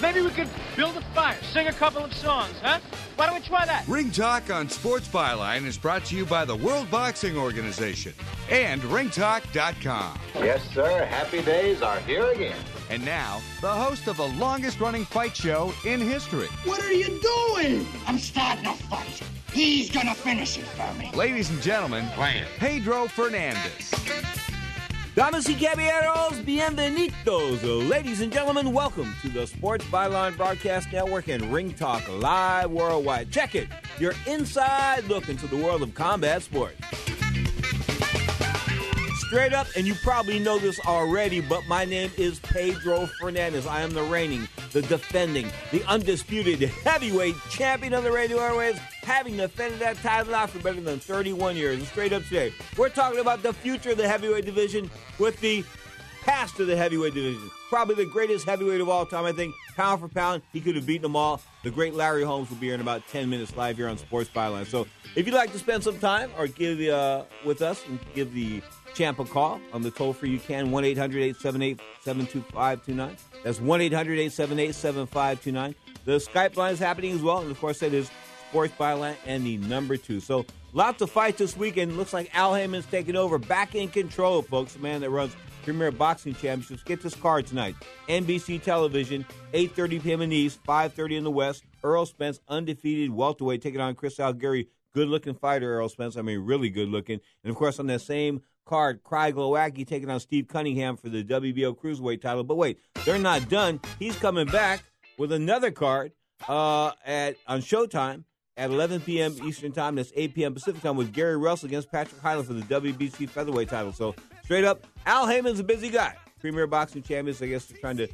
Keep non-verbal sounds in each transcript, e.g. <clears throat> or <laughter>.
Maybe we could build a fire, sing a couple of songs, huh? Why don't we try that? Ring Talk on Sports Byline is brought to you by the World Boxing Organization and ringtalk.com. Yes, sir. Happy days are here again. And now, the host of the longest running fight show in history. What are you doing? I'm starting a fight. He's gonna finish it for me. Ladies and gentlemen, Playing. Pedro Fernandez. Damas y caballeros, bienvenidos. Ladies and gentlemen, welcome to the Sports Byline Broadcast Network and Ring Talk Live Worldwide. Check it, your inside look into the world of combat sports. Straight up, and you probably know this already, but my name is Pedro Fernandez. I am the reigning, the defending, the undisputed heavyweight champion of the radio airways, having defended that title now for better than 31 years. And straight up today, we're talking about the future of the heavyweight division with the past of the heavyweight division. Probably the greatest heavyweight of all time, I think. Pound for pound, he could have beaten them all. The great Larry Holmes will be here in about 10 minutes live here on Sports Byline. So if you'd like to spend some time or give uh, with us and give the champ a call on the toll free you can 1 800 878 72529. That's 1 800 878 7529. The Skype line is happening as well. And of course, it is Sports Byline and the number two. So lots of fights this weekend. Looks like Al Haymon's taking over, back in control, folks. The man that runs Premier Boxing Championships. Get this card tonight. NBC Television, 8.30 p.m. in the East, 5.30 in the West. Errol Spence, undefeated welterweight, taking on Chris Algieri. Good-looking fighter, Errol Spence. I mean, really good-looking. And, of course, on that same card, Craig Glowacki taking on Steve Cunningham for the WBO Cruiserweight title. But wait, they're not done. He's coming back with another card uh, at on Showtime at 11 p.m. Eastern Time. That's 8 p.m. Pacific Time with Gary Russell against Patrick Hyland for the WBC Featherweight title. So straight up, Al Haymon's a busy guy. Premier boxing champions, I guess, are trying to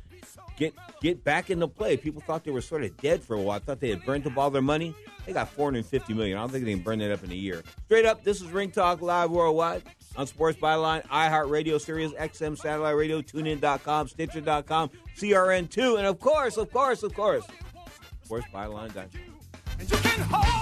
get get back into play. People thought they were sort of dead for a while. I thought they had burnt up all their money. They got 450 million. I don't think they can burn that up in a year. Straight up, this is Ring Talk Live Worldwide on Sports Byline, iHeartRadio, Sirius XM Satellite Radio, TuneIn.com, Stitcher.com, CRN2, and of course, of course, of course, SportsByline.com. And you can hold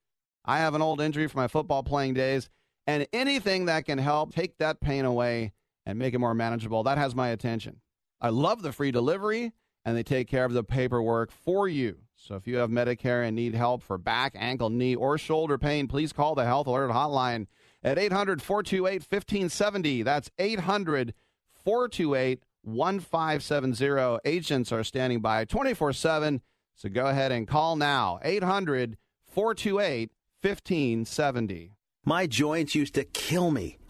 I have an old injury from my football playing days, and anything that can help take that pain away and make it more manageable, that has my attention. I love the free delivery, and they take care of the paperwork for you. So if you have Medicare and need help for back, ankle, knee, or shoulder pain, please call the Health Alert Hotline at 800 428 1570. That's 800 428 1570. Agents are standing by 24 7. So go ahead and call now 800 428 1570. My joints used to kill me.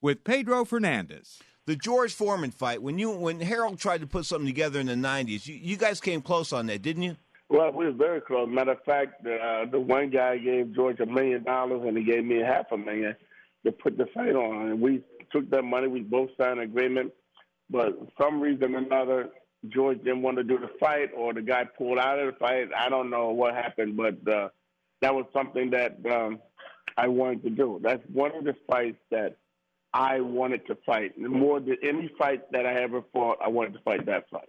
with Pedro Fernandez. The George Foreman fight, when you when Harold tried to put something together in the 90s, you, you guys came close on that, didn't you? Well, we were very close. Matter of fact, uh, the one guy gave George a million dollars, and he gave me half a million to put the fight on. And we took that money. We both signed an agreement. But for some reason or another, George didn't want to do the fight, or the guy pulled out of the fight. I don't know what happened, but uh, that was something that um, I wanted to do. That's one of the fights that I wanted to fight. More than any fight that I ever fought, I wanted to fight that fight.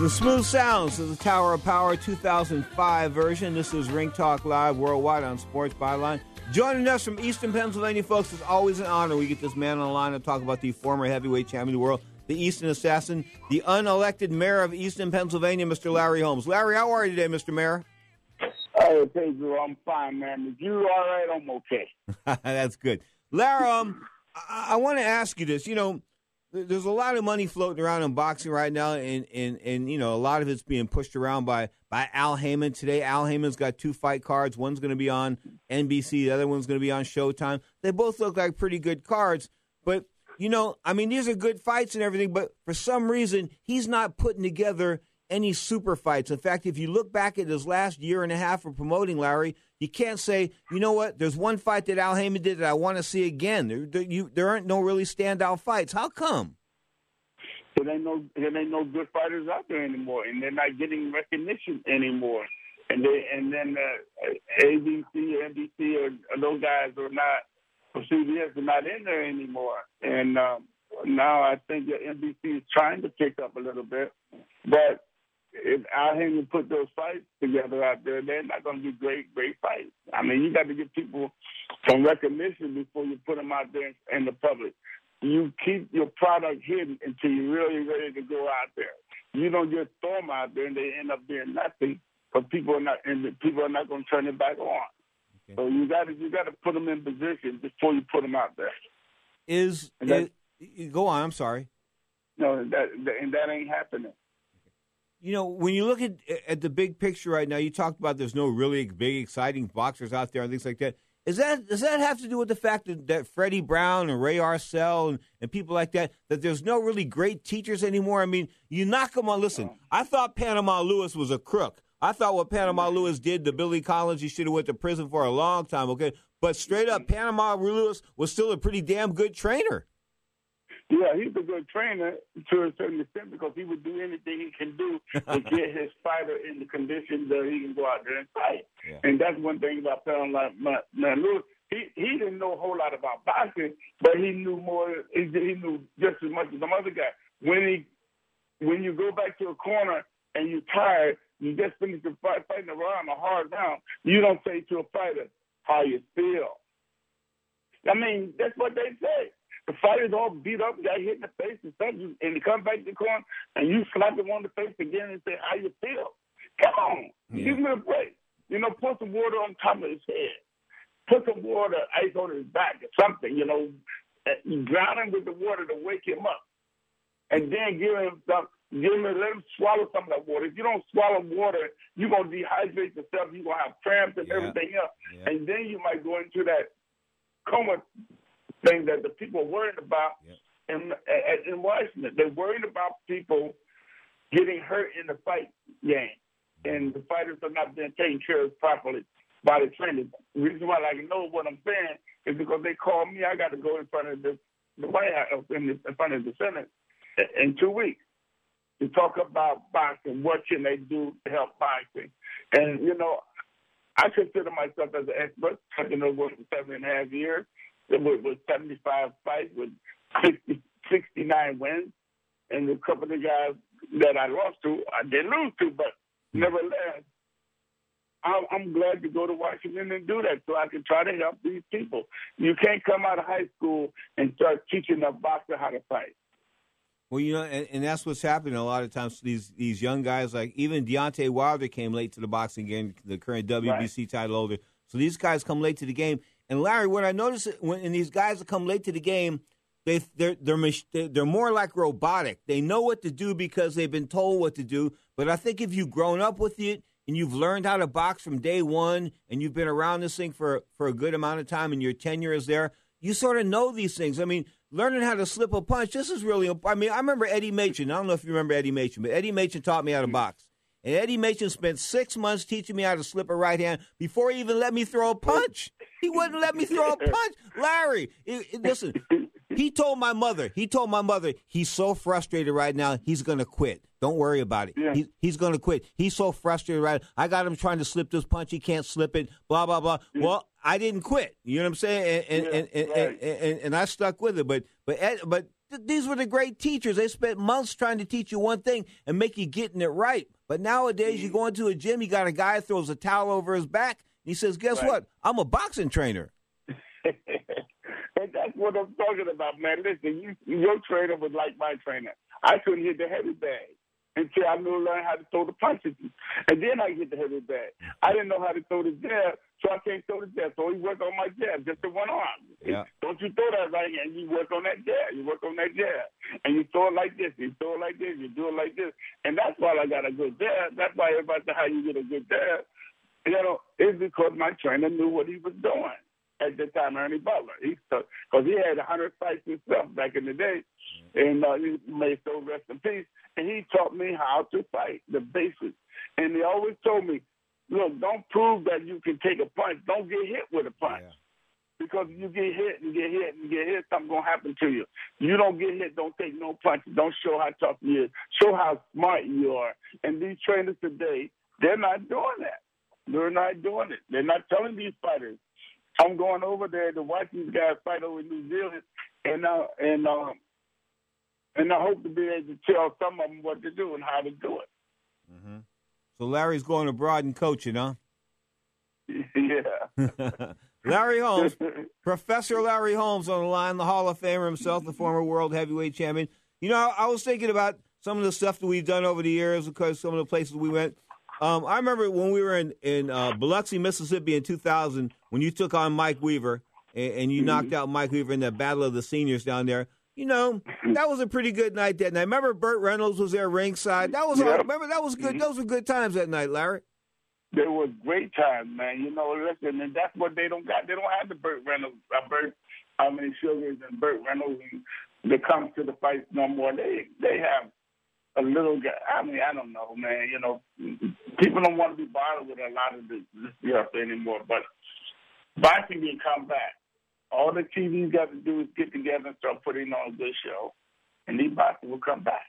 The smooth sounds of the Tower of Power 2005 version. This is Ring Talk Live worldwide on Sports Byline. Joining us from Easton, Pennsylvania, folks, it's always an honor. We get this man on the line to talk about the former heavyweight champion of the world, the Easton Assassin, the unelected mayor of Easton, Pennsylvania, Mr. Larry Holmes. Larry, how are you today, Mr. Mayor? Hey, Pedro, I'm fine, man. If you all right, I'm okay. <laughs> That's good. Larry, um, I, I want to ask you this. You know, there's a lot of money floating around in boxing right now, and, and, and you know, a lot of it's being pushed around by, by Al Haymon. Today, Al Haymon's got two fight cards. One's going to be on NBC, the other one's going to be on Showtime. They both look like pretty good cards, but you know, I mean, these are good fights and everything, but for some reason, he's not putting together any super fights. In fact, if you look back at his last year and a half of promoting Larry, you can't say, you know what, there's one fight that Al Haymon did that I want to see again. There, there, you, there aren't no really standout fights. How come? There ain't no there ain't no good fighters out there anymore, and they're not getting recognition anymore. And they and then uh, ABC, NBC, or, or those guys are not, are not in there anymore. And um, now I think that NBC is trying to pick up a little bit, but if Al Haymon put those fights together out there, they're not going to be great, great fights. I mean, you got to give people some recognition before you put them out there in the public. You keep your product hidden until you're really ready to go out there. You don't just throw them out there and they end up being nothing, but people are not, and people are not going to turn it back on. So you got to you got to put them in position before you put them out there. Is, that- is go on? I'm sorry. No, that, that and that ain't happening. You know, when you look at at the big picture right now, you talked about there's no really big, exciting boxers out there and things like that. Is that does that have to do with the fact that, that Freddie Brown and Ray Arcel and, and people like that that there's no really great teachers anymore? I mean, you knock them on. Listen, I thought Panama Lewis was a crook. I thought what Panama Lewis did to Billy Collins, he should have went to prison for a long time. Okay, but straight up, Panama Lewis was still a pretty damn good trainer. Yeah, he's a good trainer to a certain extent because he would do anything he can do to <laughs> get his fighter in the condition that he can go out there and fight. And that's one thing about Panama Lewis. He he didn't know a whole lot about boxing, but he knew more. He, he knew just as much as some other guy. When he when you go back to a corner and you're tired, you just finished the fight, fighting around a hard round. You don't say to a fighter how you feel. I mean, that's what they say. The fighter's all beat up, got hit in the face and stuff, and you come back to the corner and you slap him on the face again and say, how you feel? Come on, give me a break. You know, put some water on top of his head. Put some water, ice on his back or something, you know. Drown him with the water to wake him up. And then give him some, give him, let him swallow some of that water. If you don't swallow water, you're going to dehydrate yourself. You're going to have cramps and everything else. And then you might go into that coma thing that the people are worried about in, in Washington. They're worried about people getting hurt in the fight game. and the fighters are not being taken care of properly by the trainers. The reason why I know what I'm saying is because they call me. I got to go in front of the, the White House, in, the, in front of the Senate in two weeks to talk about boxing. What can they do to help boxing? And, you know, I consider myself as an expert. I've been over for seven and a half years with, with 75 fights, with 60, 69 wins. And a couple of the guys that I lost to, I didn't lose to, but nevertheless, I'm glad to go to Washington and do that so I can try to help these people. You can't come out of high school and start teaching a boxer how to fight. Well, you know, and, and, that's what's happening a lot of times. These these young guys, like even Deontay Wilder, came late to the boxing game, the current WBC right. title holder. So these guys come late to the game. And Larry, what I notice when and these guys that come late to the game, they they're they're they're more like robotic. They know what to do because they've been told what to do. But I think if you've grown up with it and you've learned how to box from day one, and you've been around this thing for for a good amount of time, and your tenure is there, you sort of know these things. I mean learning how to slip a punch. This is really. I mean, I remember Eddie Machen. I don't know if you remember Eddie Machen, but Eddie Machen taught me how to mm-hmm. box. And Eddie Machen spent six months teaching me how to slip a right hand before he even let me throw a punch. He wouldn't let me throw a <laughs> punch. Larry, listen, he told my mother, he told my mother, he's so frustrated right now, he's going to quit. Don't worry about it. Yeah. He, he's going to quit. He's so frustrated right I got him trying to slip this punch. He can't slip it, blah, blah, blah. Yeah. Well, I didn't quit. You know what I'm saying? And, and, yeah, and, right. and, and, and, I stuck with it. But, but, but these were the great teachers. They spent months trying to teach you one thing and make you getting it right. But nowadays, mm-hmm. you go into a gym, you got a guy throws a towel over his back, and he says, Guess right. what? I'm a boxing trainer. <laughs> and that's what I'm talking about, man. Listen, you, your trainer was like my trainer. I couldn't hit the heavy bag until I knew learn how to throw the punches. And then I hit the heavy bag. I didn't know how to throw the jab, so I can't throw the jab. So he worked on my jab, just the one arm. Yeah. Don't you throw that right hand, you work on that jab. You work on that jab. And you throw it like this, you throw it like this, you do it like this. And that's why I got a good jab. That's why everybody said how you get a good jab. You know, it's because my trainer knew what he was doing at the time, Ernie Butler. He because he had a hundred fights himself back in the day, and uh, he may so rest in peace. And he taught me how to fight the basics. And he always told me, look, don't prove that you can take a punch. Don't get hit with a punch. Yeah. Because if you get hit and get hit and get hit, something's gonna happen to you. You don't get hit, don't take no punches. Don't show how tough you is. Show how smart you are. And these trainers today, they're not doing that. They're not doing it. They're not telling these fighters I'm going over there to watch these guys fight over New Zealand, and uh, and um, and I hope to be able to tell some of them what to do and how to do it. Mm-hmm. So Larry's going abroad and coaching, huh? <laughs> yeah. <laughs> Larry Holmes, <laughs> Professor Larry Holmes on the line, the Hall of Famer himself, the former world heavyweight champion. You know, I was thinking about some of the stuff that we've done over the years because some of the places we went. Um, I remember when we were in in uh, Biloxi, Mississippi, in 2000, when you took on Mike Weaver and, and you mm-hmm. knocked out Mike Weaver in the Battle of the Seniors down there. You know, that was a pretty good night that night. Remember, Burt Reynolds was there ringside. That was yep. all, remember that was good. Mm-hmm. Those were good times that night, Larry. They were great times, man. You know, listen, and that's what they don't got. They don't have the Burt Reynolds, uh, Burt, I mean, Sugars and Burt Reynolds and they come to the fights no more. They they have a little guy. I mean, I don't know, man. You know, people don't want to be bothered with a lot of this, this stuff anymore. But boxing can come back. All the TV's got to do is get together and start putting on a good show, and these boxing will come back.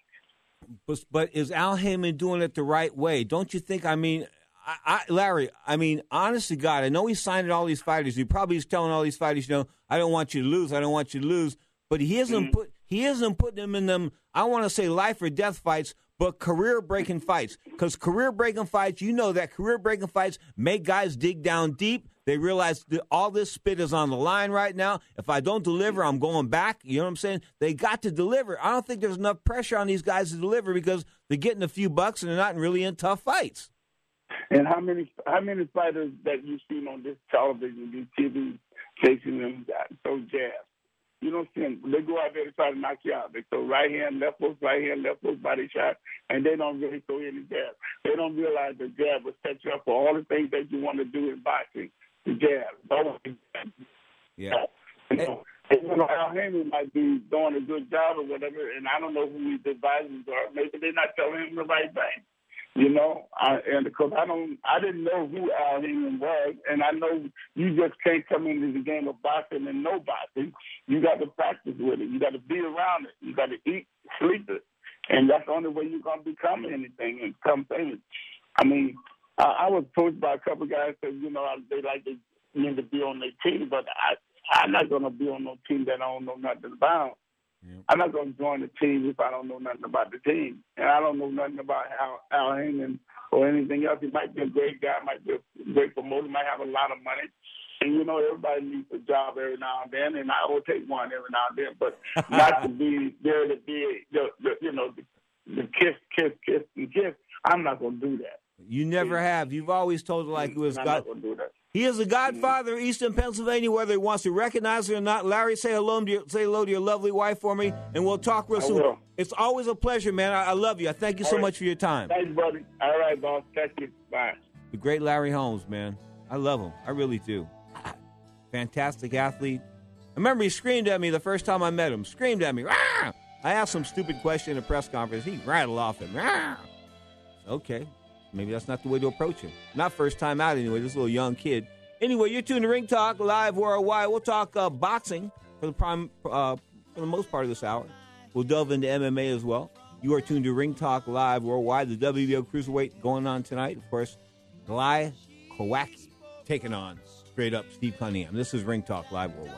But, but is Al Haymon doing it the right way? Don't you think? I mean, I, I, Larry, I mean, honest to God, I know he's signing all these fighters. He probably is telling all these fighters, you know, I don't want you to lose. I don't want you to lose. But he isn't mm-hmm. put he isn't putting them in them. I want to say life or death fights, but career breaking fights. Because career breaking fights, you know that career breaking fights make guys dig down deep. They realize that all this spit is on the line right now. If I don't deliver, I'm going back. You know what I'm saying? They got to deliver. I don't think there's enough pressure on these guys to deliver because they're getting a few bucks and they're not really in tough fights. And how many how many fighters that you've seen on this television, these TV stations, them got so jazzed? You don't see them. They go out there to try to knock you out. They throw right hand, left hook, right hand, left hook, body shot, and they don't really throw any jab. They don't realize the jab will set you up for all the things that you want to do in boxing. The jab. Yeah. You know, and, you know, Al Haymon might be doing a good job or whatever, and I don't know who his advisors are. Maybe they're not telling him the right thing. You know, I, and because I don't, I didn't know who Al Haymon was, and I know you just can't come into the game of boxing and know boxing. You got to practice with it. You got to be around it. You got to eat, sleep it, and that's the only way you're gonna become anything and become famous. I mean, I, I was approached by a couple guys that you know they like to me to be on their team, but I, I'm not gonna be on no team that I don't know nothing about. I'm not going to join the team if I don't know nothing about the team. And I don't know nothing about Al, Al Haymon or anything else. He might be a great guy, might be a great promoter, might have a lot of money. And, you know, everybody needs a job every now and then, and I will take one every now and then, but <laughs> not to be there to be, the, the you know, the, the kiss, kiss, kiss, and kiss. I'm not going to do that. You never have. You've always told it like it was I'm God. Not going to do that. He is the godfather of Eastern Pennsylvania, whether he wants to recognize it or not. Larry, say hello to your, say hello to your lovely wife for me, and we'll talk real soon. It's always a pleasure, man. I, I love you. I thank you so All right. much for your time. Thanks, buddy. All right, boss. Catch you. Bye. The great Larry Holmes, man. I love him. I really do. <laughs> Fantastic athlete. I remember he screamed at me the first time I met him. Screamed at me. "Rah!" I asked some stupid question in a press conference. He rattled off him. "Rah!" Okay. Maybe that's not the way to approach him. Not first time out anyway. This little young kid. Anyway, you're tuned to Ring Talk live worldwide. We'll talk uh, boxing for the prime uh, for the most part of this hour. We'll delve into MMA as well. You are tuned to Ring Talk live worldwide. The WBO cruiserweight going on tonight. Of course, Goliath Glowacki taking on straight up Steve Cunningham. This is Ring Talk live worldwide.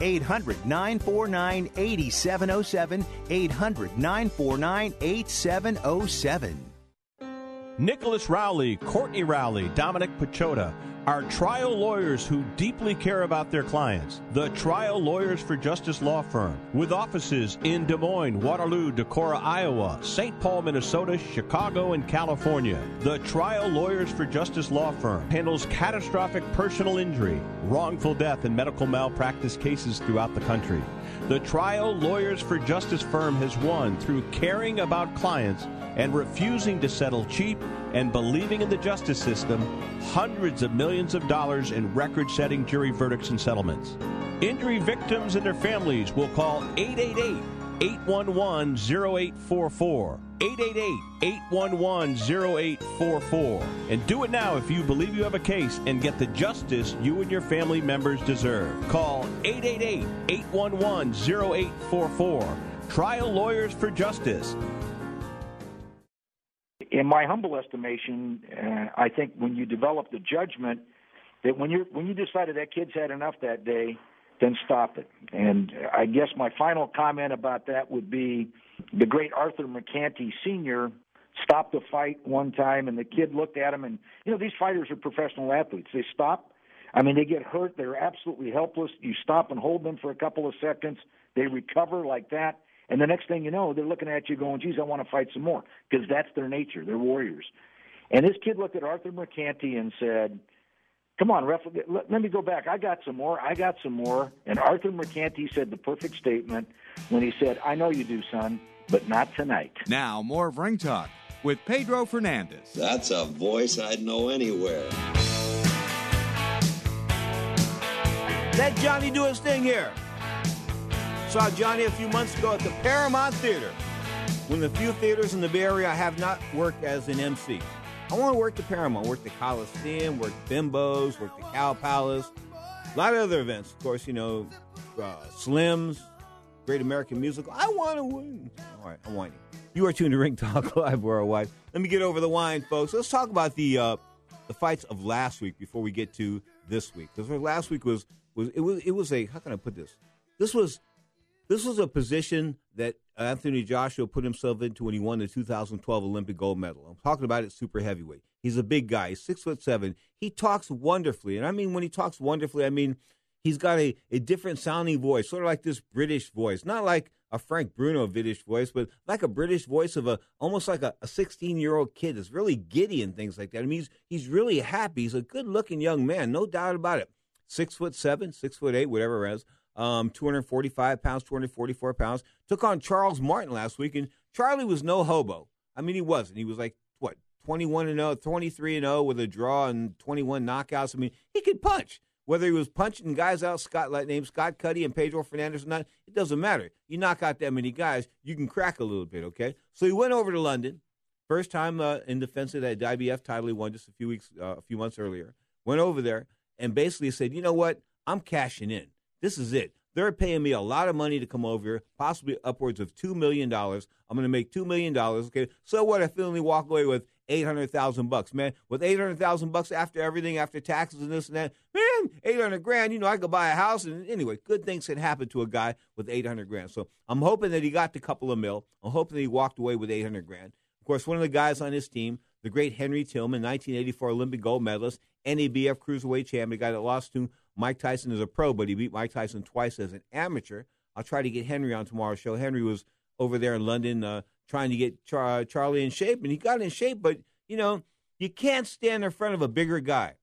800 949 8707. 800 949 8707. Nicholas Rowley, Courtney Rowley, Dominic Pechota are trial lawyers who deeply care about their clients. The Trial Lawyers for Justice Law Firm, with offices in Des Moines, Waterloo, Decorah, Iowa, St. Paul, Minnesota, Chicago, and California. The Trial Lawyers for Justice Law Firm handles catastrophic personal injury, wrongful death, and medical malpractice cases throughout the country. The Trial Lawyers for Justice firm has won through caring about clients and refusing to settle cheap and believing in the justice system hundreds of millions of dollars in record setting jury verdicts and settlements. Injury victims and their families will call 888 811 0844. 888 811 0844. And do it now if you believe you have a case and get the justice you and your family members deserve. Call 888 811 0844. Trial Lawyers for Justice. In my humble estimation, uh, I think when you develop the judgment that when you when you decided that kid's had enough that day, then stop it. And I guess my final comment about that would be the great Arthur Mercante Sr. stopped a fight one time, and the kid looked at him, and you know these fighters are professional athletes. They stop. I mean, they get hurt. They're absolutely helpless. You stop and hold them for a couple of seconds. They recover like that. And the next thing you know, they're looking at you going, geez, I want to fight some more because that's their nature. They're warriors. And this kid looked at Arthur Mercante and said, Come on, ref, let, let me go back. I got some more. I got some more. And Arthur Mercante said the perfect statement when he said, I know you do, son, but not tonight. Now, more of Ring Talk with Pedro Fernandez. That's a voice I'd know anywhere. Let Johnny do his thing here. Saw Johnny a few months ago at the Paramount Theater. One of the few theaters in the Bay Area I have not worked as an MC. I want to work the Paramount, work the Coliseum, work Bimbos, work the Cow Palace, a lot of other events. Of course, you know, uh, Slims, Great American Musical. I want to win. All right, I want you. You are tuned to Ring Talk <laughs> Live Worldwide. Let me get over the wine, folks. Let's talk about the uh, the fights of last week before we get to this week. Because last week was was it was it was a how can I put this? This was this was a position that Anthony Joshua put himself into when he won the 2012 Olympic gold medal. I'm talking about it super heavyweight. He's a big guy. Six foot seven. He talks wonderfully, and I mean when he talks wonderfully, I mean he's got a, a different sounding voice, sort of like this British voice, not like a Frank Bruno British voice, but like a British voice of a almost like a 16 year old kid that's really giddy and things like that. I mean, he's he's really happy. He's a good looking young man, no doubt about it. Six foot seven, six foot eight, whatever it is um, 245 pounds, 244 pounds. Took on Charles Martin last week, and Charlie was no hobo. I mean, he wasn't. He was like, what, 21 and 0, 23 and 0 with a draw and 21 knockouts. I mean, he could punch. Whether he was punching guys out, Scott, named Scott Cuddy and Pedro Fernandez or not, it doesn't matter. You knock out that many guys, you can crack a little bit, okay? So he went over to London, first time uh, in defense of that IBF title he won just a few weeks, uh, a few months earlier. Went over there and basically said, you know what, I'm cashing in. This is it. They're paying me a lot of money to come over here, possibly upwards of $2 million. I'm going to make $2 million. Okay. So what? If I only walk away with 800,000 bucks, man. With 800,000 bucks after everything, after taxes and this and that, man, 800 grand, you know, I could buy a house. And anyway, good things can happen to a guy with 800 grand. So I'm hoping that he got the couple of mil. I'm hoping that he walked away with 800 grand. Of course, one of the guys on his team, the great Henry Tillman, 1984 Olympic gold medalist, NABF cruiserweight champion, guy that lost to Mike Tyson is a pro, but he beat Mike Tyson twice as an amateur. I'll try to get Henry on tomorrow's show. Henry was over there in London uh, trying to get Char- Charlie in shape, and he got in shape, but, you know, you can't stand in front of a bigger guy.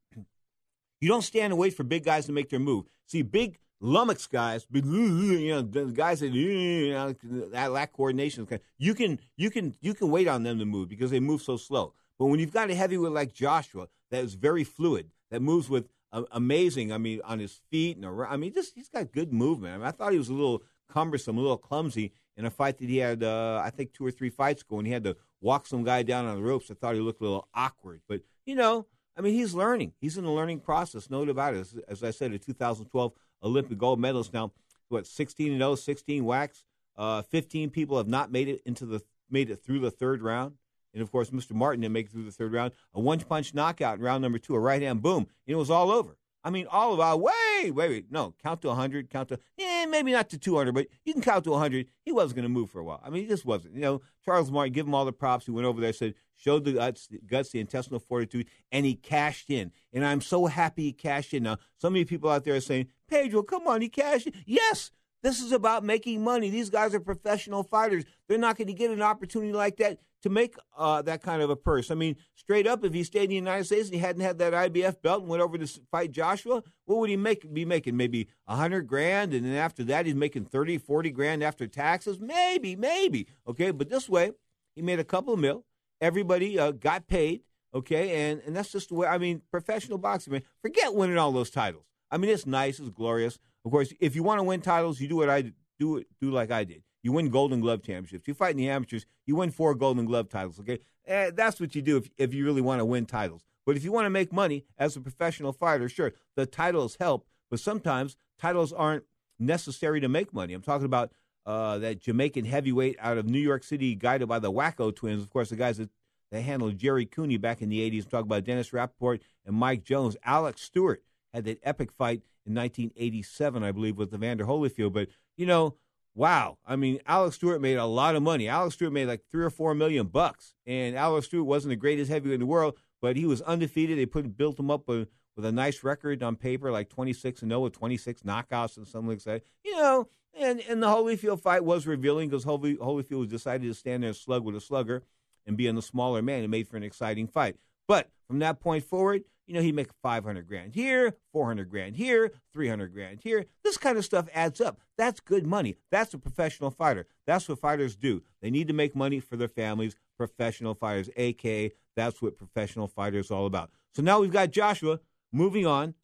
You don't stand and wait for big guys to make their move. See, big lummox guys, you know, guys that, you know, that lack coordination. You can, you can, you can wait on them to move because they move so slow. But when you've got a heavyweight like Joshua that is very fluid, that moves with amazing. I mean, on his feet and around. I mean, just he's got good movement. I, mean, I thought he was a little cumbersome, a little clumsy in a fight that he had. Uh, I think two or three fights ago, and he had to walk some guy down on the ropes. I thought he looked a little awkward, but you know, I mean, he's learning. He's in the learning process. No doubt about it. As, as I said, a 2012 Olympic gold medalist. Now, what 16 and 0, 16 wax. Uh, 15 people have not made it into the made it through the third round. And of course, Mr. Martin didn't make it through the third round. A one punch knockout in round number two, a right hand boom. And it was all over. I mean, all of our, wait, wait, wait. No, count to 100, count to, eh, maybe not to 200, but you can count to 100. He wasn't going to move for a while. I mean, he just wasn't. You know, Charles Martin, give him all the props. He went over there, said, showed the guts, the guts, the intestinal fortitude, and he cashed in. And I'm so happy he cashed in. Now, so many people out there are saying, Pedro, come on, he cashed in. Yes, this is about making money. These guys are professional fighters. They're not going to get an opportunity like that to make uh, that kind of a purse. I mean, straight up, if he stayed in the United States and he hadn't had that IBF belt and went over to fight Joshua, what would he make? Be making maybe a hundred grand, and then after that, he's making 30, 40 grand after taxes. Maybe, maybe. Okay, but this way, he made a couple of mil. Everybody uh, got paid. Okay, and and that's just the way. I mean, professional boxing, man. Forget winning all those titles. I mean, it's nice, it's glorious. Of course, if you want to win titles, you do what I do. Do like I did. You win Golden Glove championships. You fight in the amateurs. You win four Golden Glove titles. Okay, eh, that's what you do if if you really want to win titles. But if you want to make money as a professional fighter, sure, the titles help. But sometimes titles aren't necessary to make money. I'm talking about uh, that Jamaican heavyweight out of New York City, guided by the Wacko twins. Of course, the guys that that handled Jerry Cooney back in the 80s. Talk about Dennis Rappaport and Mike Jones. Alex Stewart had that epic fight in 1987, I believe, with Evander Holyfield. But, you know, wow. I mean, Alex Stewart made a lot of money. Alex Stewart made like three or four million bucks. And Alex Stewart wasn't the greatest heavyweight in the world, but he was undefeated. They put built him up with, with a nice record on paper, like 26 and 0 with 26 knockouts and something like that. You know, and, and the Holyfield fight was revealing because Holy, Holyfield decided to stand there and slug with a slugger and being the smaller man. It made for an exciting fight. But from that point forward, you know, he'd make 500 grand here, 400 grand here, 300 grand here. This kind of stuff adds up. That's good money. That's a professional fighter. That's what fighters do. They need to make money for their families. Professional fighters, AK. that's what professional fighters all about. So now we've got Joshua moving on.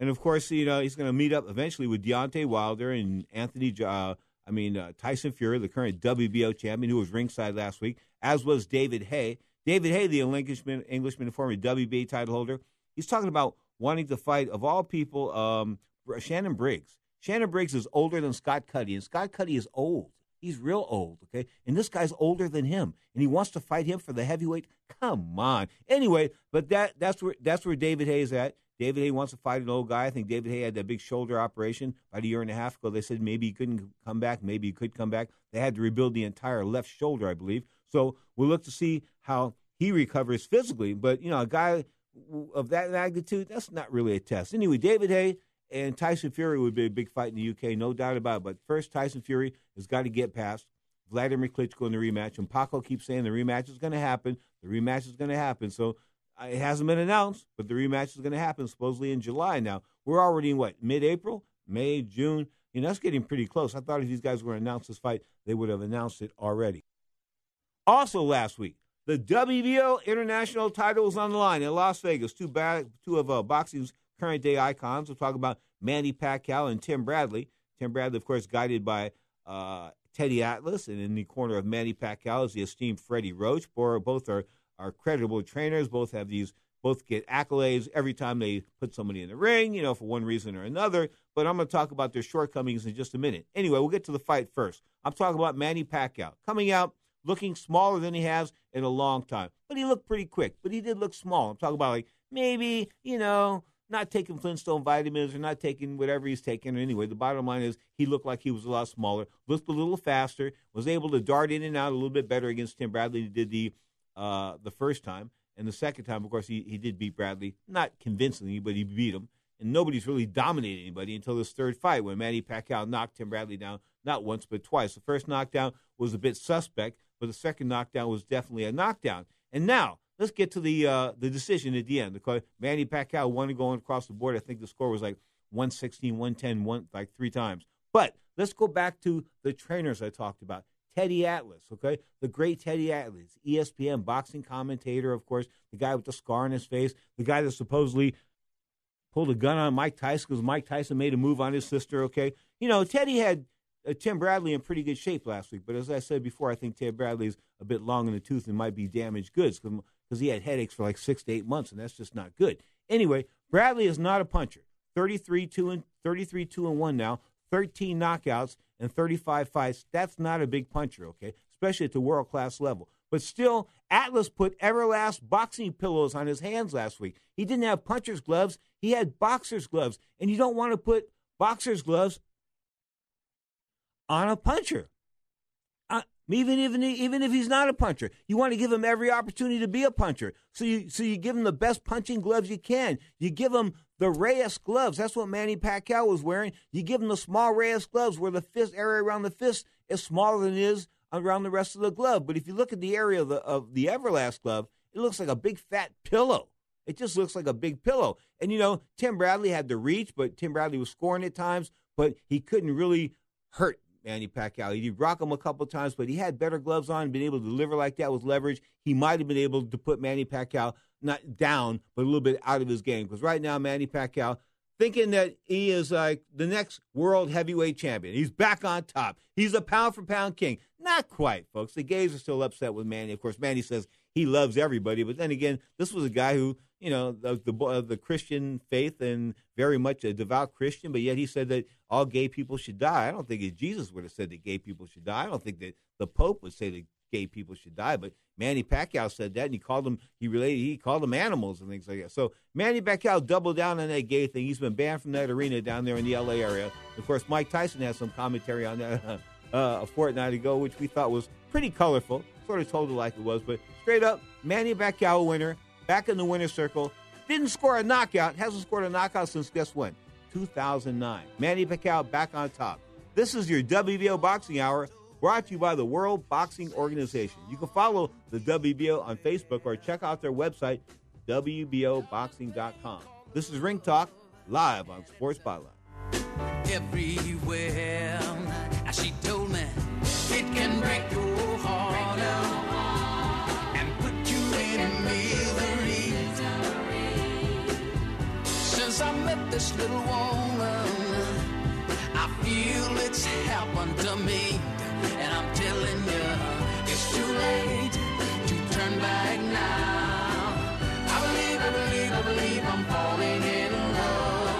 And of course, you know, he's going to meet up eventually with Deontay Wilder and Anthony, uh, I mean, uh, Tyson Fury, the current WBO champion, who was ringside last week, as was David Haye. David Haye, the Englishman, Englishman former WBA title holder, he's talking about wanting to fight, of all people, um, Shannon Briggs. Shannon Briggs is older than Scott Cuddy, and Scott Cuddy is old. He's real old, okay? And this guy's older than him, and he wants to fight him for the heavyweight. Come on. Anyway, but that that's where that's where David Haye's at. David Haye wants to fight an old guy. I think David Haye had that big shoulder operation about a year and a half ago. They said maybe he couldn't come back, maybe he could come back. They had to rebuild the entire left shoulder, I believe. So we'll look to see how he recovers physically. But, you know, a guy of that magnitude, that's not really a test. Anyway, David Haye and Tyson Fury would be a big fight in the UK, no doubt about it. But first, Tyson Fury has got to get past Vladimir Klitschko in the rematch. And Paco keeps saying the rematch is going to happen. The rematch is going to happen. So uh, it hasn't been announced, but the rematch is going to happen supposedly in July now. We're already in what, mid April? May, June? You know, that's getting pretty close. I thought if these guys were to announce this fight, they would have announced it already. Also, last week, the WBO international title was on the line in Las Vegas. Two, ba- two of uh, boxing's current day icons. We'll talk about Manny Pacquiao and Tim Bradley. Tim Bradley, of course, guided by uh, Teddy Atlas, and in the corner of Manny Pacquiao is the esteemed Freddie Roach. Both are, are credible trainers. Both have these, both get accolades every time they put somebody in the ring, you know, for one reason or another. But I'm going to talk about their shortcomings in just a minute. Anyway, we'll get to the fight first. I'm talking about Manny Pacquiao coming out looking smaller than he has in a long time. But he looked pretty quick, but he did look small. I'm talking about like maybe, you know, not taking Flintstone vitamins or not taking whatever he's taking. Anyway, the bottom line is he looked like he was a lot smaller, looked a little faster, was able to dart in and out a little bit better against Tim Bradley than he did the uh, the first time. And the second time, of course, he, he did beat Bradley, not convincingly, but he beat him. And nobody's really dominated anybody until this third fight when Manny Pacquiao knocked Tim Bradley down, not once, but twice. The first knockdown was a bit suspect, but the second knockdown was definitely a knockdown. And now, let's get to the uh, the decision at the end. Because Manny Pacquiao won going across the board. I think the score was like 116, 110, one, like three times. But let's go back to the trainers I talked about. Teddy Atlas, okay? The great Teddy Atlas, ESPN boxing commentator, of course, the guy with the scar on his face, the guy that supposedly pulled a gun on Mike Tyson because Mike Tyson made a move on his sister, okay? You know, Teddy had uh, Tim Bradley in pretty good shape last week, but as I said before, I think Tim Bradley's a bit long in the tooth and might be damaged goods because he had headaches for like six to eight months, and that's just not good. Anyway, Bradley is not a puncher. 33 2 and 33 2 and 1 now, 13 knockouts and 35 fights. That's not a big puncher, okay? Especially at the world class level. But still, Atlas put Everlast boxing pillows on his hands last week. He didn't have puncher's gloves, he had boxer's gloves. And you don't want to put boxer's gloves on a puncher. Even even even if he's not a puncher, you want to give him every opportunity to be a puncher. So you so you give him the best punching gloves you can. You give him the Reyes gloves. That's what Manny Pacquiao was wearing. You give him the small Reyes gloves where the fist area around the fist is smaller than it is around the rest of the glove. But if you look at the area of the of the Everlast glove, it looks like a big fat pillow. It just looks like a big pillow. And you know, Tim Bradley had the reach, but Tim Bradley was scoring at times, but he couldn't really hurt Manny Pacquiao. He did rock him a couple times, but he had better gloves on, been able to deliver like that with leverage. He might have been able to put Manny Pacquiao not down, but a little bit out of his game. Because right now, Manny Pacquiao thinking that he is like the next world heavyweight champion. He's back on top. He's a pound for pound king. Not quite, folks. The gays are still upset with Manny. Of course, Manny says he loves everybody, but then again, this was a guy who, you know, the the, uh, the Christian faith and very much a devout Christian, but yet he said that all gay people should die. I don't think Jesus would have said that gay people should die. I don't think that the Pope would say that gay people should die, but Manny Pacquiao said that, and he called them he related he called them animals and things like that. So Manny Pacquiao doubled down on that gay thing. He's been banned from that arena down there in the L.A. area. Of course, Mike Tyson has some commentary on that <laughs> uh, a fortnight ago, which we thought was pretty colorful. Sort of told it like it was, but straight up, Manny Pacquiao winner, back in the winner's circle. Didn't score a knockout. Hasn't scored a knockout since guess when? 2009. Manny Pacquiao back on top. This is your WBO Boxing Hour brought to you by the World Boxing Organization. You can follow the WBO on Facebook or check out their website, WBOBoxing.com. This is Ring Talk, live on Sports Spotlight. everywhere. She told me it can break this little woman, I feel it's happened to me, and I'm telling you,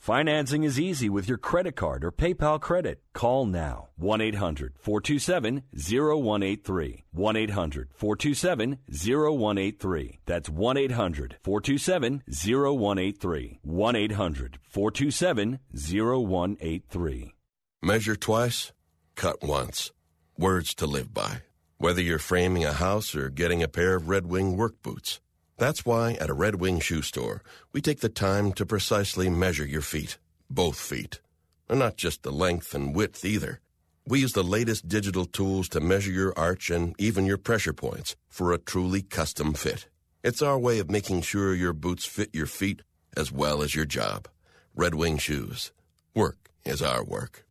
Financing is easy with your credit card or PayPal credit. Call now 1 800 427 0183. 1 800 427 0183. That's 1 800 427 0183. 1 800 427 0183. Measure twice, cut once. Words to live by. Whether you're framing a house or getting a pair of Red Wing work boots. That's why at a Red Wing shoe store, we take the time to precisely measure your feet, both feet. And not just the length and width either. We use the latest digital tools to measure your arch and even your pressure points for a truly custom fit. It's our way of making sure your boots fit your feet as well as your job. Red Wing Shoes. Work is our work.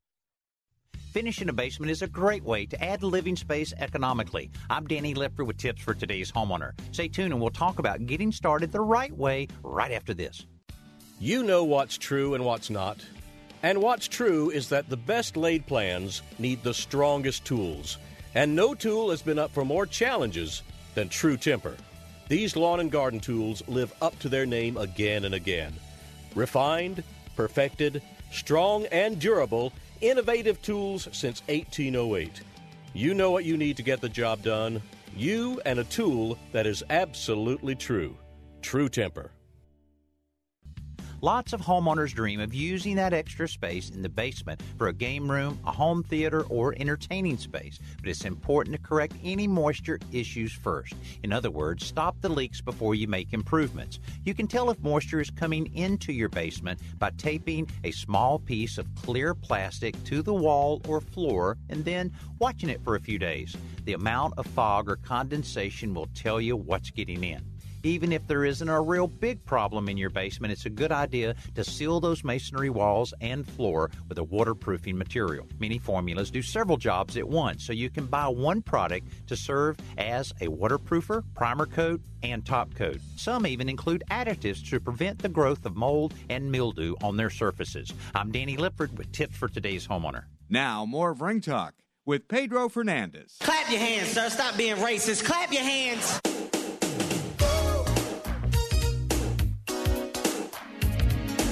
Finishing a basement is a great way to add living space economically. I'm Danny Lipford with tips for today's homeowner. Stay tuned and we'll talk about getting started the right way right after this. You know what's true and what's not. And what's true is that the best laid plans need the strongest tools. And no tool has been up for more challenges than True Temper. These lawn and garden tools live up to their name again and again. Refined, perfected, strong, and durable, innovative tools since 1808. You know what you need to get the job done. You and a tool that is absolutely true. True Temper. Lots of homeowners dream of using that extra space in the basement for a game room, a home theater, or entertaining space, but it's important to correct any moisture issues first. In other words, stop the leaks before you make improvements. You can tell if moisture is coming into your basement by taping a small piece of clear plastic to the wall or floor and then watching it for a few days. The amount of fog or condensation will tell you what's getting in. Even if there isn't a real big problem in your basement, it's a good idea to seal those masonry walls and floor with a waterproofing material. Many formulas do several jobs at once, so you can buy one product to serve as a waterproofer, primer coat, and top coat. Some even include additives to prevent the growth of mold and mildew on their surfaces. I'm Danny Lipford with tips for today's homeowner. Now, more of Ring Talk with Pedro Fernandez. Clap your hands, sir. Stop being racist. Clap your hands.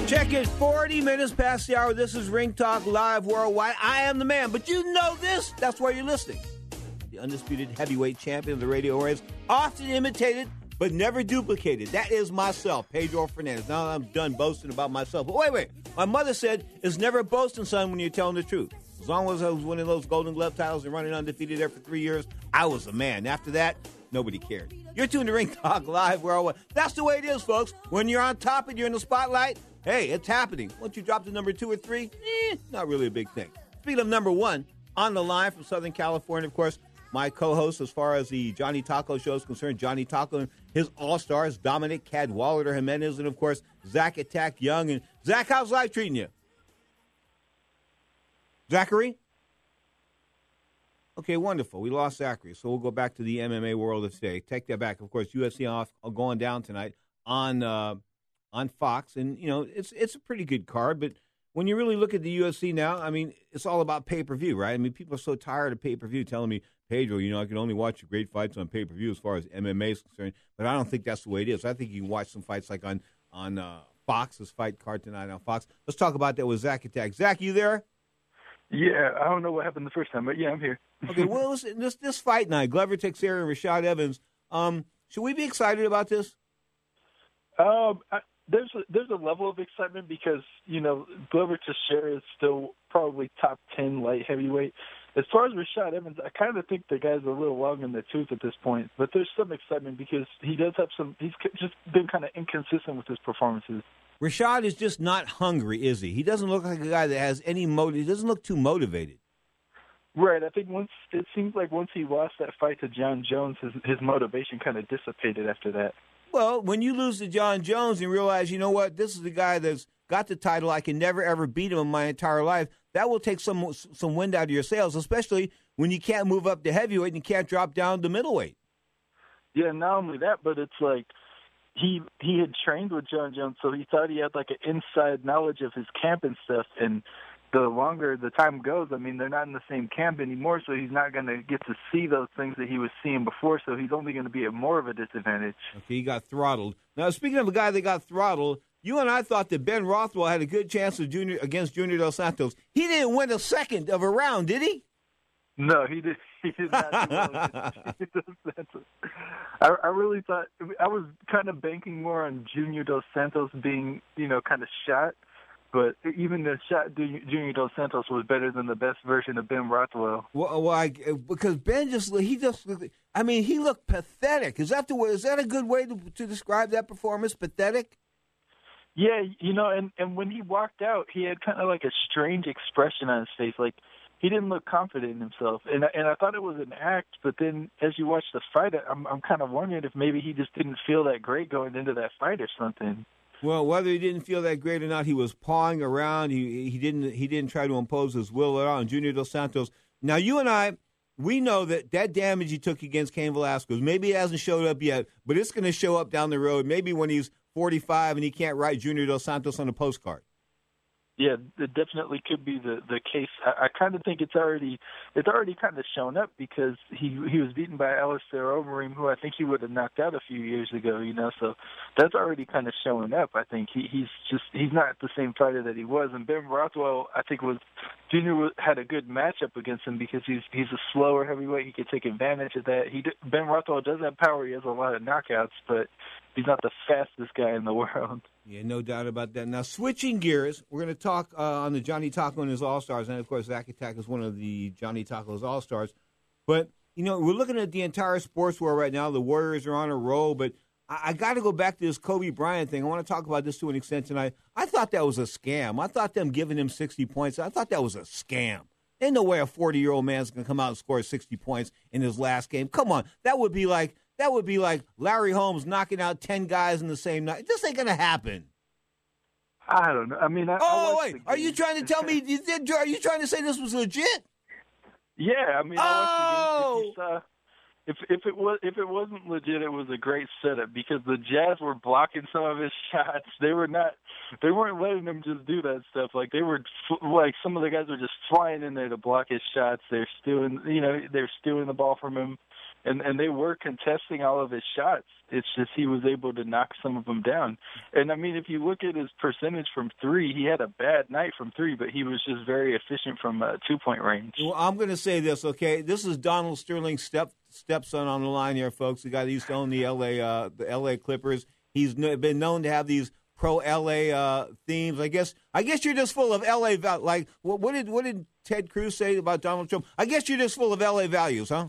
Check it, 40 minutes past the hour. This is Ring Talk Live Worldwide. I am the man, but you know this. That's why you're listening. The undisputed heavyweight champion of the radio airwaves, often imitated but never duplicated. That is myself, Pedro Fernandez. Now I'm done boasting about myself. But wait, wait. My mother said it's never boasting, son, when you're telling the truth. As long as I was winning those Golden Glove titles and running undefeated there for three years, I was a man. After that, nobody cared. You're tuned to Ring Talk Live Worldwide. That's the way it is, folks. When you're on top and you're in the spotlight, hey, it's happening. Once you drop to number two or three, eh, not really a big thing. Speaking of number one, on the line from Southern California, of course, my co-host as far as the Johnny Taco show is concerned. Johnny Taco and his all-stars, Dominic Cadwallader Jimenez, and of course Zach Attack Young. And Zach, how's life treating you? Zachary? Okay, wonderful. We lost Zachary, so we'll go back to the MMA world of today. Take that back. Of course, UFC off going down tonight on uh, on Fox, and you know it's it's a pretty good card. But when you really look at the UFC now, I mean, it's all about pay per view, right? I mean, people are so tired of pay per view, telling me, Pedro, you know, I can only watch great fights on pay per view as far as MMA is concerned. But I don't think that's the way it is. I think you can watch some fights like on on uh, Fox's fight card tonight on Fox. Let's talk about that with Zach Attack. Zach, you there? Yeah, I don't know what happened the first time, but yeah, I'm here. <laughs> Okay, well, listen, this this fight night, Glover Teixeira and Rashad Evans. Um, should we be excited about this? Um, I, there's a, there's a level of excitement because you know Glover Teixeira is still probably top ten light heavyweight. As far as Rashad Evans, I kind of think the guy's a little long in the tooth at this point. But there's some excitement because he does have some. He's just been kind of inconsistent with his performances. Rashad is just not hungry, is he? He doesn't look like a guy that has any motive. He doesn't look too motivated. Right. I think once it seems like once he lost that fight to Jon Jones, his his motivation kind of dissipated after that. Well, when you lose to Jon Jones and realize, you know what, this is the guy that's got the title, I can never ever beat him in my entire life. That will take some some wind out of your sails, especially when you can't move up to heavyweight and you can't drop down to middleweight. Yeah, not only that, but it's like he he had trained with Jon Jones, so he thought he had like an inside knowledge of his camp and stuff. And the longer the time goes, I mean, they're not in the same camp anymore, so he's not going to get to see those things that he was seeing before. So he's only going to be at more of a disadvantage. Okay, he got throttled. Now, speaking of a guy that got throttled, you and I thought that Ben Rothwell had a good chance of junior against Junior Dos Santos. He didn't win a second of a round, did he? No, he did. <laughs> He did not. do well. <laughs> I, I really thought I was kind of banking more on Junior Dos Santos being, you know, kind of shot. But even the shot Junior Dos Santos was better than the best version of Ben Rothwell. Well, well I, because Ben just he just I mean he looked pathetic. Is that the way? Is that a good way to, to describe that performance? Pathetic. Yeah, you know, and and when he walked out, he had kind of like a strange expression on his face, like he didn't look confident in himself, and and I thought it was an act. But then, as you watch the fight, I'm I'm kind of wondering if maybe he just didn't feel that great going into that fight or something. Well, whether he didn't feel that great or not, he was pawing around. He he didn't he didn't try to impose his will at all. And Junior Dos Santos. Now, you and I, we know that that damage he took against Cain Velasquez, maybe it hasn't showed up yet, but it's going to show up down the road. Maybe when he's 45 and he can't write Junior Dos Santos on a postcard. Yeah, it definitely could be the the case. I, I kind of think it's already it's already kind of shown up because he he was beaten by Alistair Overeem, who I think he would have knocked out a few years ago. You know, so that's already kind of showing up. I think he he's just he's not the same fighter that he was. And Ben Rothwell, I think was Junior had a good matchup against him because he's he's a slower heavyweight. He could take advantage of that. He Ben Rothwell does have power. He has a lot of knockouts, but he's not the fastest guy in the world. Yeah, no doubt about that. Now, switching gears, we're going to talk uh, on the Johnny Taco and his All Stars, and of course, Zach Attack is one of the Johnny Taco's All Stars. But you know, we're looking at the entire sports world right now. The Warriors are on a roll, but I, I got to go back to this Kobe Bryant thing. I want to talk about this to an extent tonight. I thought that was a scam. I thought them giving him sixty points. I thought that was a scam. Ain't no way a forty-year-old man's going to come out and score sixty points in his last game. Come on, that would be like that would be like Larry Holmes knocking out ten guys in the same night. This ain't to happen. I don't know. I mean, I, oh I wait, are you trying to tell me? <laughs> Are you trying to say this was legit? Yeah, I mean, oh. I uh, if if it was if it wasn't legit, it was a great setup because the Jazz were blocking some of his <laughs> shots. They were not, they weren't letting him just do that stuff. Like they were, like some of the guys were just flying in there to block his shots. They're stealing, you know, they're stealing the ball from him and and they were contesting all of his shots. It's just he was able to knock some of them down. And I mean, if you look at his percentage from three, he had a bad night from three, but he was just very efficient from uh, two point range. Well, I'm going to say this, okay? This is Donald Sterling's step stepson on the line here, folks. The guy that used to own the L.A. Uh, the L.A. Clippers. He's been known to have these pro LA uh, themes. I guess I guess you're just full of LA val- like what, what, did what did Ted Cruz say about Donald Trump? I guess you're just full of LA values, huh?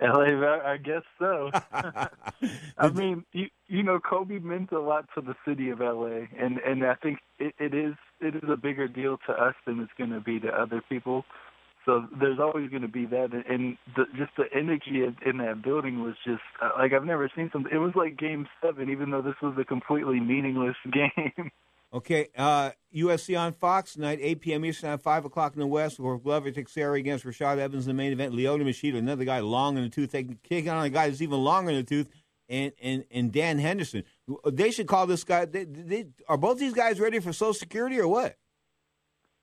LA, I guess so. <laughs> <laughs> I mean, you, you know, Kobe meant a lot to the city of LA, and and I think it, it is it is a bigger deal to us than it's going to be to other people. So there's always going to be that, and the, just the energy in, in that building was just uh, like I've never seen something. It was like Game Seven, even though this was a completely meaningless <laughs> game. Okay, uh, UFC on Fox tonight, 8 p.m. Eastern time, 5 o'clock in the West, where Glover Teixeira against Rashad Evans in the main event. Lyoto Machida, another guy long in the tooth, taking kicking on a guy who's even longer in the tooth, and, and, and Dan Henderson. They should call this guy. They, they, are both these guys ready for Social Security or what?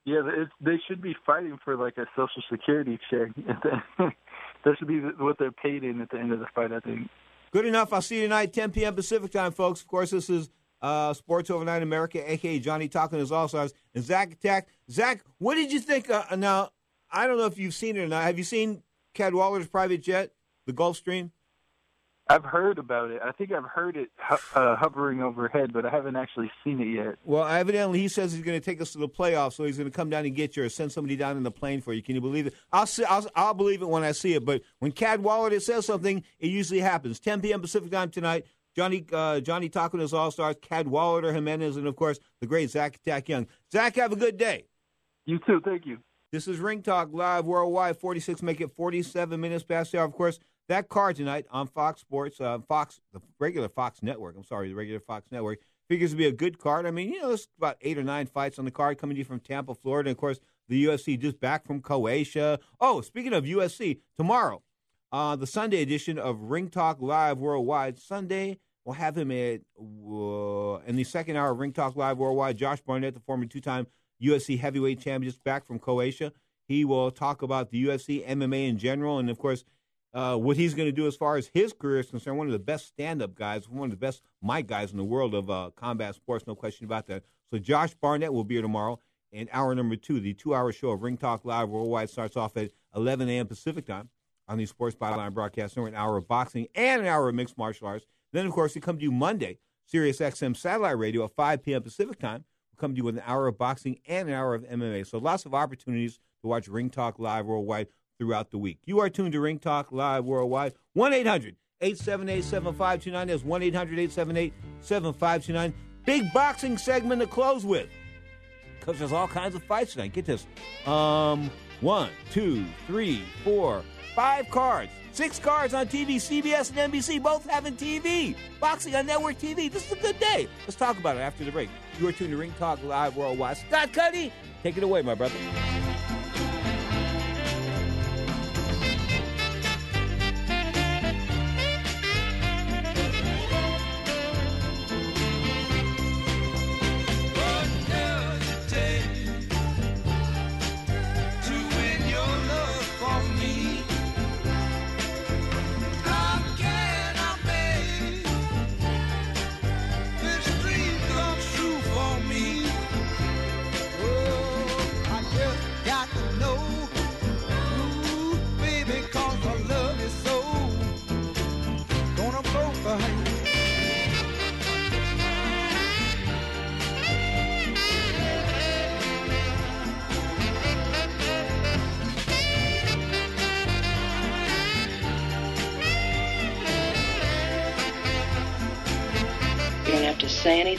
Yeah, it's, they should be fighting for like a social security check. <laughs> that should be what they're paid in at the end of the fight. I think. Good enough. I'll see you tonight, 10 p.m. Pacific time, folks. Of course, this is uh, Sports Overnight America, aka Johnny talking is All Stars, and Zach Attack. Zach, what did you think? Uh, now, I don't know if you've seen it or not. Have you seen Cadwallader's private jet, the Gulfstream? I've heard about it. I think I've heard it uh, hovering overhead, but I haven't actually seen it yet. Well, evidently he says he's going to take us to the playoffs, so he's going to come down and get you or send somebody down in the plane for you. Can you believe it? I'll see, I'll, I'll believe it when I see it. But when Cadwallader says something, it usually happens. 10 p.m. Pacific time tonight. Johnny uh, Johnny talking his All Stars, Cadwallader Jimenez, and of course the great Zach Attack Young. Zach, have a good day. You too. Thank you. This is Ring Talk live worldwide. 46 make it 47 minutes past the hour. Of course, that card tonight on Fox Sports, uh, Fox, the regular Fox Network. I'm sorry, the regular Fox Network figures to be a good card. I mean, you know, there's about eight or nine fights on the card coming to you from Tampa, Florida. And of course, the UFC just back from Croatia. Oh, speaking of UFC, tomorrow, uh, the Sunday edition of Ring Talk Live Worldwide. Sunday, we'll have him at uh, in the second hour of Ring Talk Live Worldwide. Josh Barnett, the former two-time UFC heavyweight champion, just back from Croatia. He will talk about the UFC, MMA in general, and of course, uh, what he's going to do as far as his career is concerned. One of the best stand-up guys, one of the best mic guys in the world of uh, combat sports, no question about that. So Josh Barnett will be here tomorrow. And hour number two, the two-hour show of Ring Talk Live Worldwide starts off at 11 a.m. Pacific time on the Sports Byline Broadcast Network. An hour of boxing and an hour of mixed martial arts. Then, of course, we come to you Monday, Sirius XM Satellite Radio at 5 p.m. Pacific time. We'll come to you with an hour of boxing and an hour of MMA. So lots of opportunities to watch Ring Talk Live Worldwide throughout the week. You are tuned to Ring Talk Live Worldwide. 1 800 878 7529. That's 1 800 878 7529. Big boxing segment to close with. Because there's all kinds of fights tonight. Get this. Um, one, two, three, four, five cards. Six cards on TV. CBS and NBC both having TV. Boxing on network TV. This is a good day. Let's talk about it after the break. You are tuned to Ring Talk Live Worldwide. Scott Cuddy, take it away, my brother.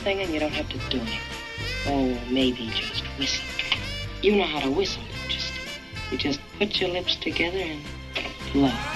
And you don't have to do anything. Oh, maybe just whistle. You know how to whistle, you, You just put your lips together and blow.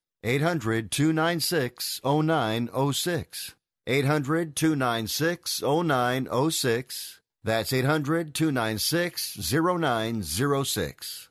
800 296 0906. 800 296 0906. That's 800 296 0906.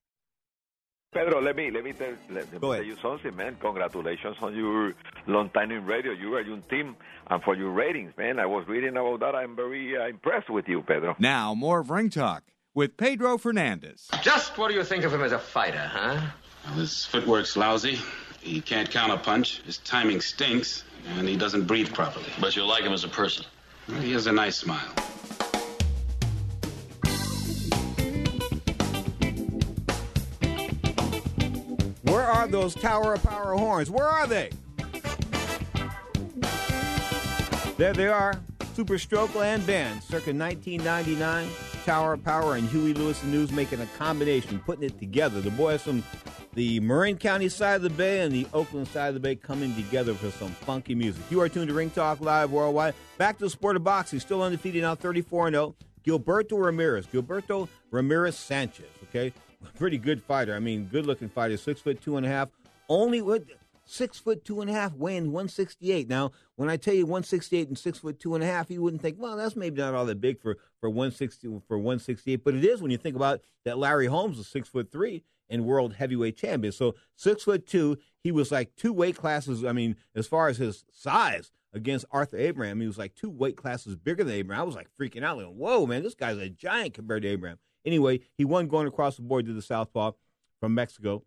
Pedro, let me let me tell, let, let me tell you something, man. Congratulations on your long time in radio. You are your team, and for your ratings, man. I was reading about that. I'm very uh, impressed with you, Pedro. Now, more of Ring Talk with Pedro Fernandez. Just what do you think of him as a fighter, huh? Well, his footwork's lousy. He can't counterpunch. His timing stinks, and he doesn't breathe properly. But you like him as a person. Well, he has a nice smile. Are those Tower of Power horns? Where are they? There they are. Super Stroke Land Band, circa 1999. Tower of Power and Huey Lewis and News making a combination, putting it together. The boys from the Marin County side of the bay and the Oakland side of the bay coming together for some funky music. You are tuned to Ring Talk Live Worldwide. Back to the sport of boxing, still undefeated now, 34 0. Gilberto Ramirez, Gilberto Ramirez Sanchez, okay? Pretty good fighter. I mean, good looking fighter, six foot two and a half. Only with six foot two and a half, weighing 168. Now, when I tell you 168 and six foot two and a half, you wouldn't think, well, that's maybe not all that big for, for 160 for 168, but it is when you think about that Larry Holmes was six foot three and world heavyweight champion. So six foot two, he was like two weight classes. I mean, as far as his size against Arthur Abraham, he was like two weight classes bigger than Abraham. I was like freaking out, like, whoa, man, this guy's a giant compared to Abraham. Anyway, he won going across the board to the southpaw from Mexico,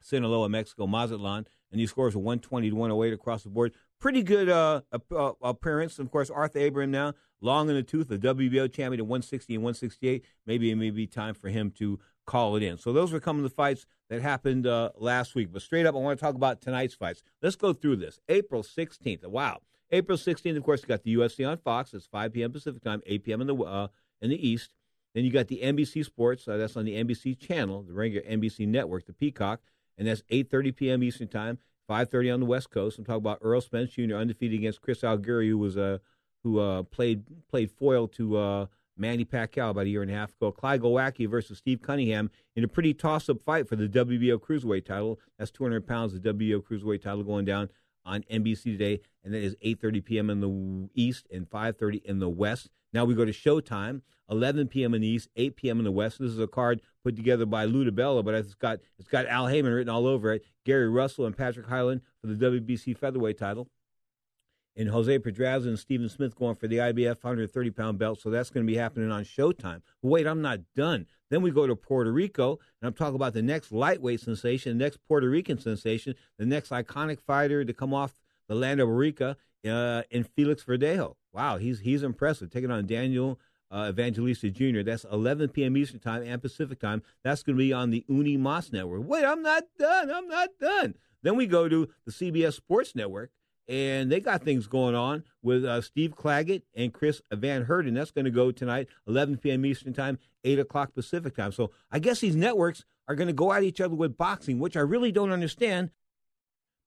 Sinaloa, Mexico, Mazatlan, and he scores a 120 to 108 across the board. Pretty good uh, uh, appearance. Of course, Arthur Abraham now, long in the tooth, the WBO champion at 160 and 168. Maybe it may be time for him to call it in. So those were of the fights that happened uh, last week. But straight up, I want to talk about tonight's fights. Let's go through this. April 16th. Wow. April 16th, of course, you got the UFC on Fox. It's 5 p.m. Pacific time, 8 p.m. in the uh, in the East. Then you got the NBC Sports. Uh, that's on the NBC channel, the regular NBC network, the Peacock, and that's 8:30 p.m. Eastern time, 5:30 on the West Coast. I'm talking about Errol Spence Jr. undefeated against Chris Algieri, who was uh, who uh, played played foil to uh, Manny Pacquiao about a year and a half ago. Clyde Glowacki versus Steve Cunningham in a pretty toss-up fight for the WBO cruiserweight title. That's 200 pounds, the WBO cruiserweight title going down on NBC today, and that is 8:30 p.m. in the East and 5:30 in the West. Now we go to Showtime, 11 p.m. in the East, 8 p.m. in the West. This is a card put together by Lou DiBella, but it's got it's got Al Haymon written all over it. Gary Russell and Patrick Hyland for the WBC featherweight title, and Jose Pedraza and Stephen Smith going for the IBF 130 pound belt. So that's going to be happening on Showtime. Wait, I'm not done. Then we go to Puerto Rico, and I'm talking about the next lightweight sensation, the next Puerto Rican sensation, the next iconic fighter to come off the land of Arica uh, in Felix Verdejo. Wow, he's he's impressive. Taking on Daniel uh, Evangelista Jr. That's 11 p.m. Eastern Time and Pacific Time. That's going to be on the UniMás Network. Wait, I'm not done. I'm not done. Then we go to the CBS Sports Network, and they got things going on with uh, Steve Claggett and Chris Van Heerden. That's going to go tonight, 11 p.m. Eastern Time, 8 o'clock Pacific Time. So I guess these networks are going to go at each other with boxing, which I really don't understand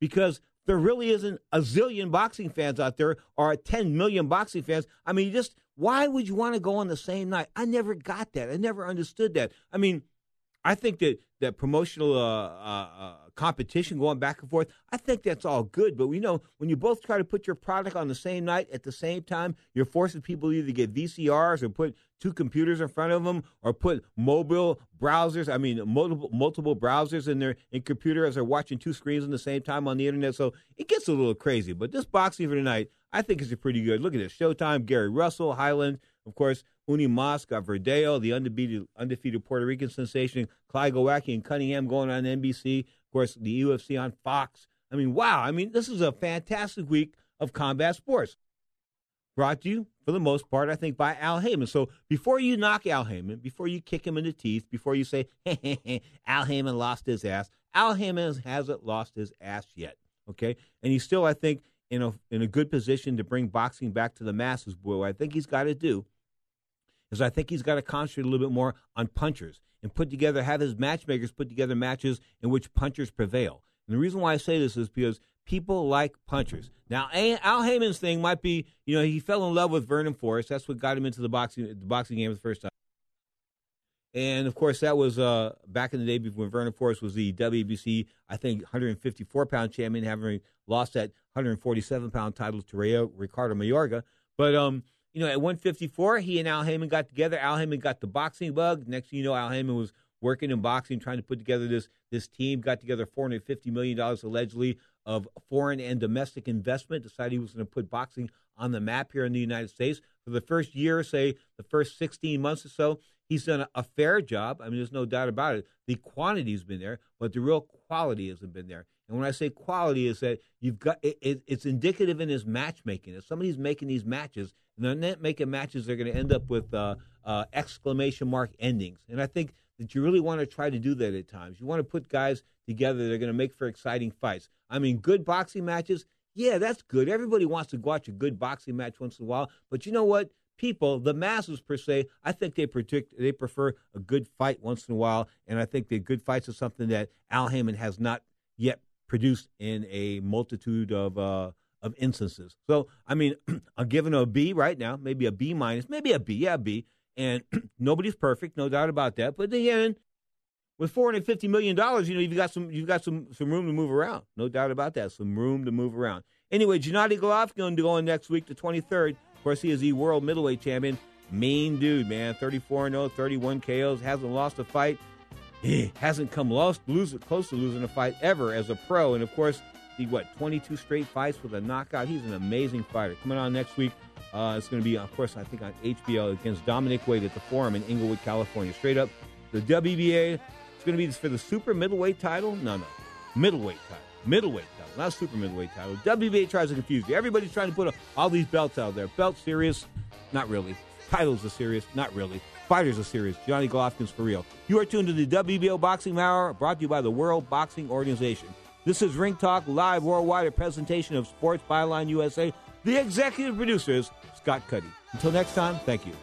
because there really isn't a zillion boxing fans out there or 10 million boxing fans. I mean, just why would you want to go on the same night? I never got that. I never understood that. I mean, I think that that promotional uh, uh, uh, competition going back and forth, I think that's all good. But we know when you both try to put your product on the same night at the same time, you're forcing people to either get VCRs or put two computers in front of them or put mobile browsers. I mean, multiple multiple browsers in their in computer as they're watching two screens at the same time on the internet. So it gets a little crazy. But this boxing for tonight, I think is pretty good. Look at this: Showtime, Gary Russell, Hyland, of course. Uni Moss, Verdejo, the undefeated, undefeated Puerto Rican sensation, Clyde Glowacki and Cunningham going on NBC. Of course, the UFC on Fox. I mean, wow. I mean, this is a fantastic week of combat sports. Brought to you, for the most part, I think, by Al Haymon. So before you knock Al Haymon, before you kick him in the teeth, before you say, <laughs> hey, hey, hey, Al Haymon lost his ass, Al Haymon hasn't lost his ass yet. Okay? And he's still, I think, in a, in a good position to bring boxing back to the masses. Boy, I think he's got to do is I think he's got to concentrate a little bit more on punchers and put together, have his matchmakers put together matches in which punchers prevail. And the reason why I say this is because people like punchers. Now, Al Haymon's thing might be, you know, he fell in love with Vernon Forrest. That's what got him into the boxing the boxing game the first time. And of course, that was uh, back in the day before Vernon Forrest was the WBC, I think, 154 pound champion, having lost that 147 pound title to Ray, Ricardo Mayorga. But um, you know, at 154, he and Al Haymon got together. Al Haymon got the boxing bug. Next thing you know, Al Haymon was working in boxing, trying to put together this this team. Got together 450 million dollars allegedly of foreign and domestic investment. Decided he was going to put boxing on the map here in the United States. For the first year, say the first 16 months or so, he's done a, a fair job. I mean, there's no doubt about it. The quantity's been there, but the real quality hasn't been there. And when I say quality, is that you've got it, it, it's indicative in his matchmaking. If somebody's making these matches, and they're not making matches, they're going to end up with uh, uh, exclamation mark endings. And I think that you really want to try to do that at times. You want to put guys together that are going to make for exciting fights. I mean, good boxing matches, yeah, that's good. Everybody wants to watch a good boxing match once in a while. But you know what? People, the masses per se, I think they predict they prefer a good fight once in a while, and I think the good fights are something that Al Haymon has not yet produced in a multitude of uh, of instances. So, I mean, <clears throat> I'm giving a B right now, maybe a B minus, maybe a B, yeah, B. And <clears throat> nobody's perfect, no doubt about that. But again, with 450 million dollars, you know, you've got some you've got some some room to move around, no doubt about that. Some room to move around. Anyway, Gennady Golovkin going to go on next week, the 23rd. Of course, he is the world middleweight champion. Mean dude, man. 34 0, 31 KOs, hasn't lost a fight. He hasn't come lost, lose, close to losing a fight ever as a pro. And of course, he what 22 straight fights with a knockout. He's an amazing fighter. Coming on next week, uh, it's going to be, of course, I think on HBO against Dominic Wade at the Forum in Inglewood, California. Straight up, the WBA. It's going to be for the super middleweight title. No, no, middleweight title. Middleweight title, not super middleweight title. WBA tries to confuse you. Everybody's trying to put all these belts out there. Belt serious? Not really. Titles are serious? Not really. Fighters are serious. Gennady Golovkin's for real. You are tuned to the WBO Boxing Hour, brought to you by the World Boxing Organization. This is Ring Talk live worldwide, a presentation of Sports Byline USA. The executive producer is Scott Cuddy. Until next time, thank you.